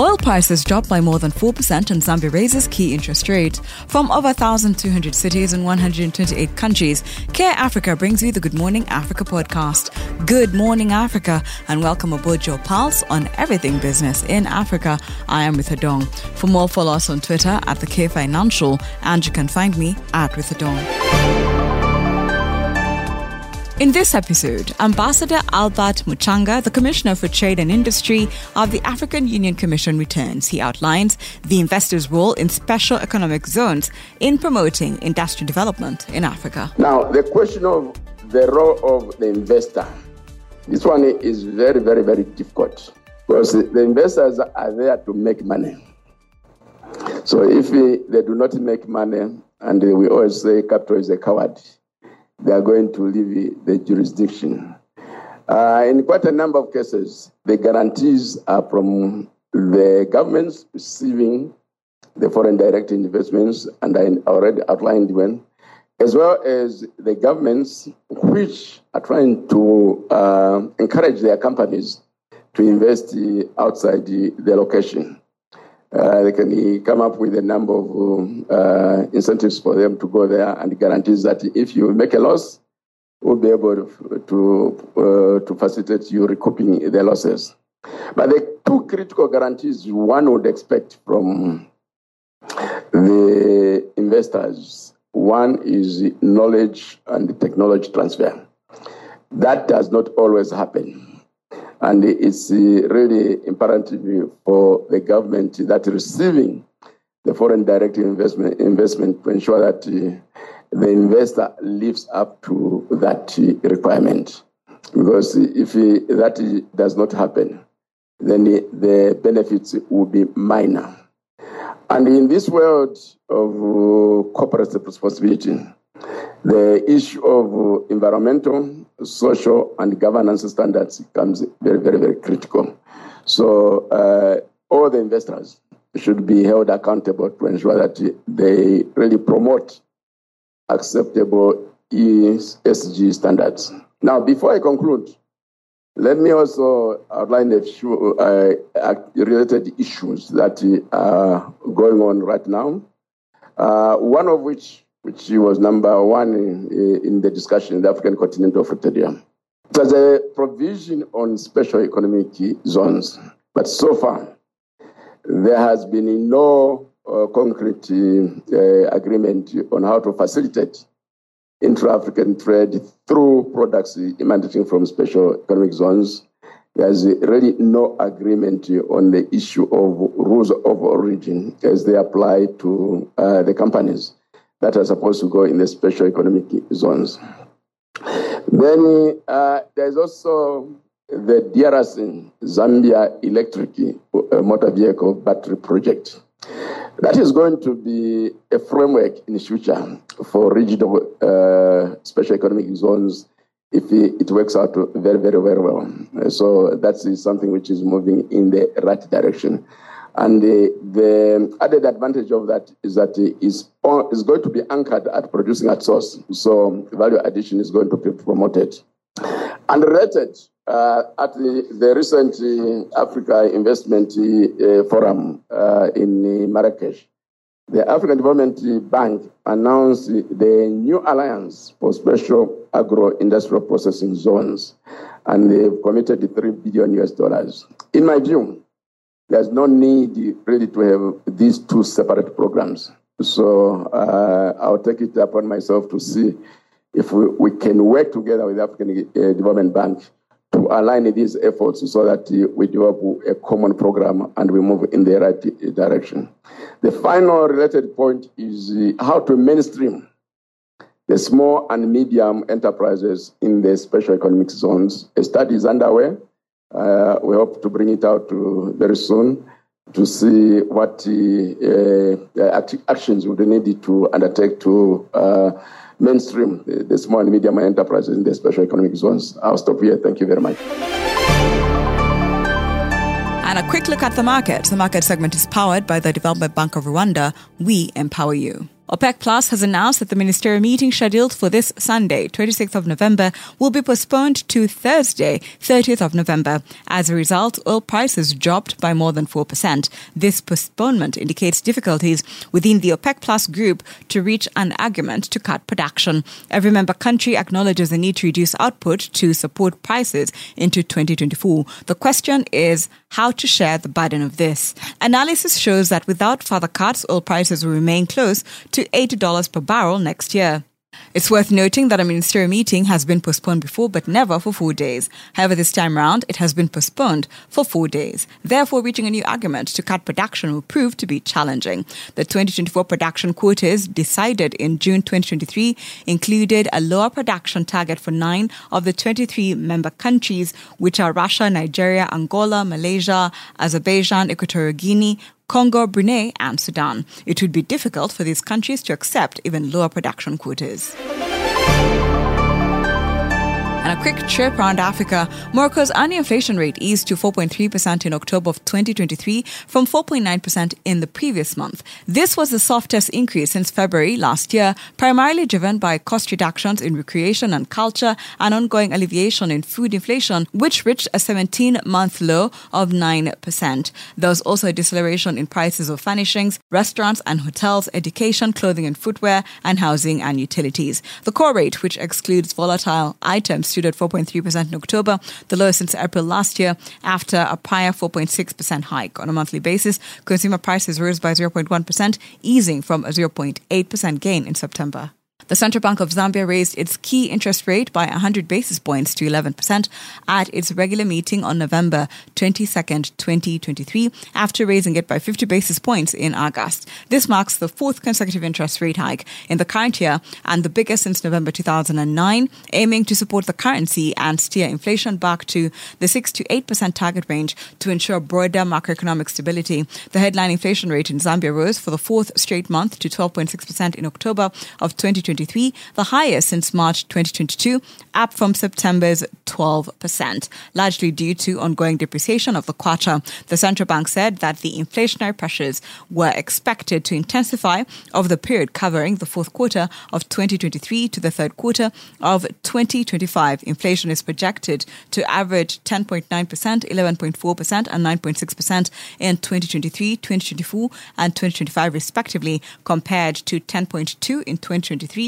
Oil prices dropped by more than 4% and Zambia raises key interest rate. From over 1,200 cities in 128 countries, Care Africa brings you the Good Morning Africa podcast. Good morning, Africa, and welcome aboard your pulse on everything business in Africa. I am with Adong. For more, follow us on Twitter at the K Financial, and you can find me at with Adong. In this episode, Ambassador Albert Muchanga, the Commissioner for Trade and Industry of the African Union Commission, returns. He outlines the investor's role in special economic zones in promoting industrial development in Africa. Now, the question of the role of the investor, this one is very, very, very difficult because the investors are there to make money. So if they do not make money, and we always say capital is a coward, they are going to leave the jurisdiction. Uh, in quite a number of cases, the guarantees are from the governments receiving the foreign direct investments, and I already outlined when, as well as the governments which are trying to uh, encourage their companies to invest outside the, the location. Uh, they can come up with a number of uh, incentives for them to go there and guarantees that if you make a loss, we'll be able to to, uh, to facilitate you recouping the losses. But the two critical guarantees one would expect from the investors one is knowledge and technology transfer. That does not always happen. And it's uh, really imperative for the government that receiving the foreign direct investment, investment to ensure that uh, the investor lives up to that requirement. Because if that does not happen, then the benefits will be minor. And in this world of uh, corporate responsibility, the issue of environmental, social, and governance standards becomes very, very, very critical. So uh, all the investors should be held accountable to ensure that they really promote acceptable ESG standards. Now, before I conclude, let me also outline a few uh, related issues that are going on right now. Uh, one of which which was number one in, in the discussion in the African continental area. It was a provision on special economic zones, but so far there has been no uh, concrete uh, agreement on how to facilitate intra-African trade through products emanating from special economic zones. There's really no agreement on the issue of rules of origin as they apply to uh, the companies that are supposed to go in the special economic zones. Then uh, there's also the DRC Zambia Electric uh, Motor Vehicle Battery Project. That is going to be a framework in the future for regional uh, special economic zones if it works out very, very, very well. So that is something which is moving in the right direction. And the, the, added advantage of that is that it is, is going to be anchored at producing at source. So value addition is going to be promoted. And related, uh, at the, the recent uh, Africa Investment uh, Forum uh, in Marrakesh, the African Development Bank announced the new alliance for special agro-industrial processing zones, and they've committed 3 billion US dollars. In my view, there's no need really to have these two separate programs. So uh, I'll take it upon myself to see if we, we can work together with the African uh, Development Bank to align these efforts so that uh, we develop a common program and we move in the right direction. The final related point is uh, how to mainstream the small and medium enterprises in the special economic zones. A study is underway uh, we hope to bring it out to very soon to see what uh, uh actions we need to undertake to uh, mainstream the, small and medium enterprises in the special economic zones. I'll stop here. Thank you very much. And a quick look at the market. The market segment is powered by the Development Bank of Rwanda. We empower you. OPEC Plus has announced that the ministerial meeting scheduled for this Sunday, 26th of November, will be postponed to Thursday, 30th of November. As a result, oil prices dropped by more than 4%. This postponement indicates difficulties within the OPEC Plus group to reach an agreement to cut production. Every member country acknowledges the need to reduce output to support prices into 2024. The question is how to share the burden of this. Analysis shows that without further cuts, oil prices will remain close to to $80 per barrel next year. It's worth noting that a ministerial meeting has been postponed before, but never for four days. However, this time round, it has been postponed for four days. Therefore, reaching a new agreement to cut production will prove to be challenging. The 2024 production quotas decided in June 2023 included a lower production target for nine of the 23 member countries, which are Russia, Nigeria, Angola, Malaysia, Azerbaijan, Equatorial Guinea, Congo, Brunei, and Sudan. It would be difficult for these countries to accept even lower production quotas. And a quick trip around Africa, Morocco's annual inflation rate eased to 4.3% in October of 2023 from 4.9% in the previous month. This was the softest increase since February last year, primarily driven by cost reductions in recreation and culture and ongoing alleviation in food inflation, which reached a 17 month low of 9%. There was also a deceleration in prices of furnishings, restaurants and hotels, education, clothing and footwear, and housing and utilities. The core rate, which excludes volatile items, stood at 4.3% in October, the lowest since April last year, after a prior 4.6% hike. On a monthly basis, consumer prices rose by 0.1%, easing from a 0.8% gain in September. The Central Bank of Zambia raised its key interest rate by 100 basis points to 11% at its regular meeting on November 22nd, 2023, after raising it by 50 basis points in August. This marks the fourth consecutive interest rate hike in the current year and the biggest since November 2009, aiming to support the currency and steer inflation back to the 6 to 8% target range to ensure broader macroeconomic stability. The headline inflation rate in Zambia rose for the fourth straight month to 12.6% in October of 2023 2023, the highest since March 2022, up from September's 12%, largely due to ongoing depreciation of the kwacha. The central bank said that the inflationary pressures were expected to intensify over the period covering the fourth quarter of 2023 to the third quarter of 2025. Inflation is projected to average 10.9%, 11.4%, and 9.6% in 2023, 2024, and 2025, respectively, compared to 10.2 in 2023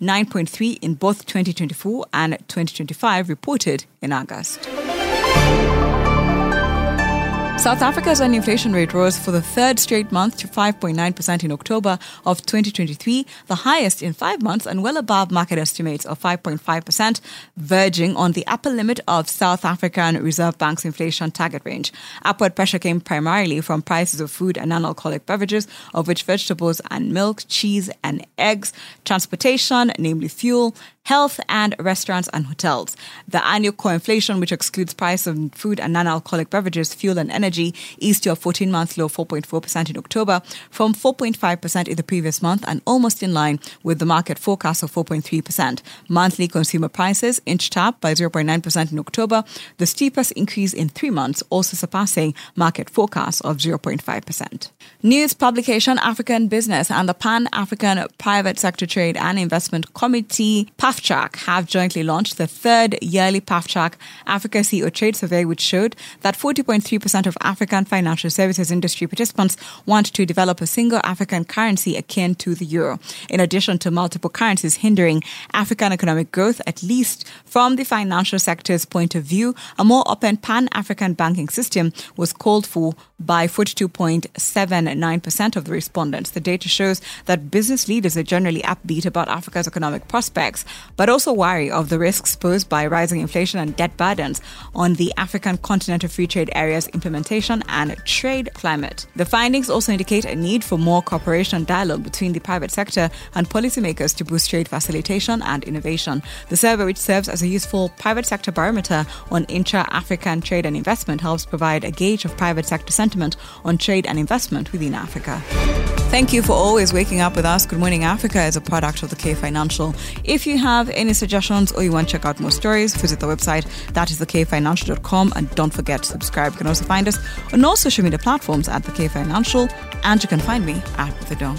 9.3 in both 2024 and 2025 reported in August. South Africa's inflation rate rose for the third straight month to 5.9% in October of 2023, the highest in five months and well above market estimates of 5.5%, verging on the upper limit of South African Reserve Bank's inflation target range. Upward pressure came primarily from prices of food and non-alcoholic beverages, of which vegetables and milk, cheese and eggs, transportation, namely fuel, health and restaurants and hotels. The annual core inflation, which excludes price of food and non-alcoholic beverages, fuel and energy, eased to a 14-month low 4.4% in October from 4.5% in the previous month and almost in line with the market forecast of 4.3%. Monthly consumer prices inched up by 0.9% in October, the steepest increase in three months, also surpassing market forecasts of 0.5%. News publication African Business and the Pan African Private Sector Trade and Investment Committee, PAF PAFTRAC have jointly launched the third yearly PAFTRAC Africa CEO Trade Survey, which showed that 40.3% of African financial services industry participants want to develop a single African currency akin to the euro. In addition to multiple currencies hindering African economic growth, at least from the financial sector's point of view, a more open pan African banking system was called for by 42.79% of the respondents. The data shows that business leaders are generally upbeat about Africa's economic prospects, but also wary of the risks posed by rising inflation and debt burdens on the African Continental Free Trade Area's implementation and trade climate. The findings also indicate a need for more cooperation and dialogue between the private sector and policymakers to boost trade facilitation and innovation. The survey, which serves as a useful private sector barometer on intra African trade and investment, helps provide a gauge of private sector sentiment on trade and investment within Africa. Thank you for always waking up with us. Good Morning Africa is a product of the K Financial. If you have any suggestions or you want to check out more stories, visit the website. That is thekfinancial.com. And don't forget to subscribe. You can also find us on all social media platforms at the K Financial. And you can find me at The Dome.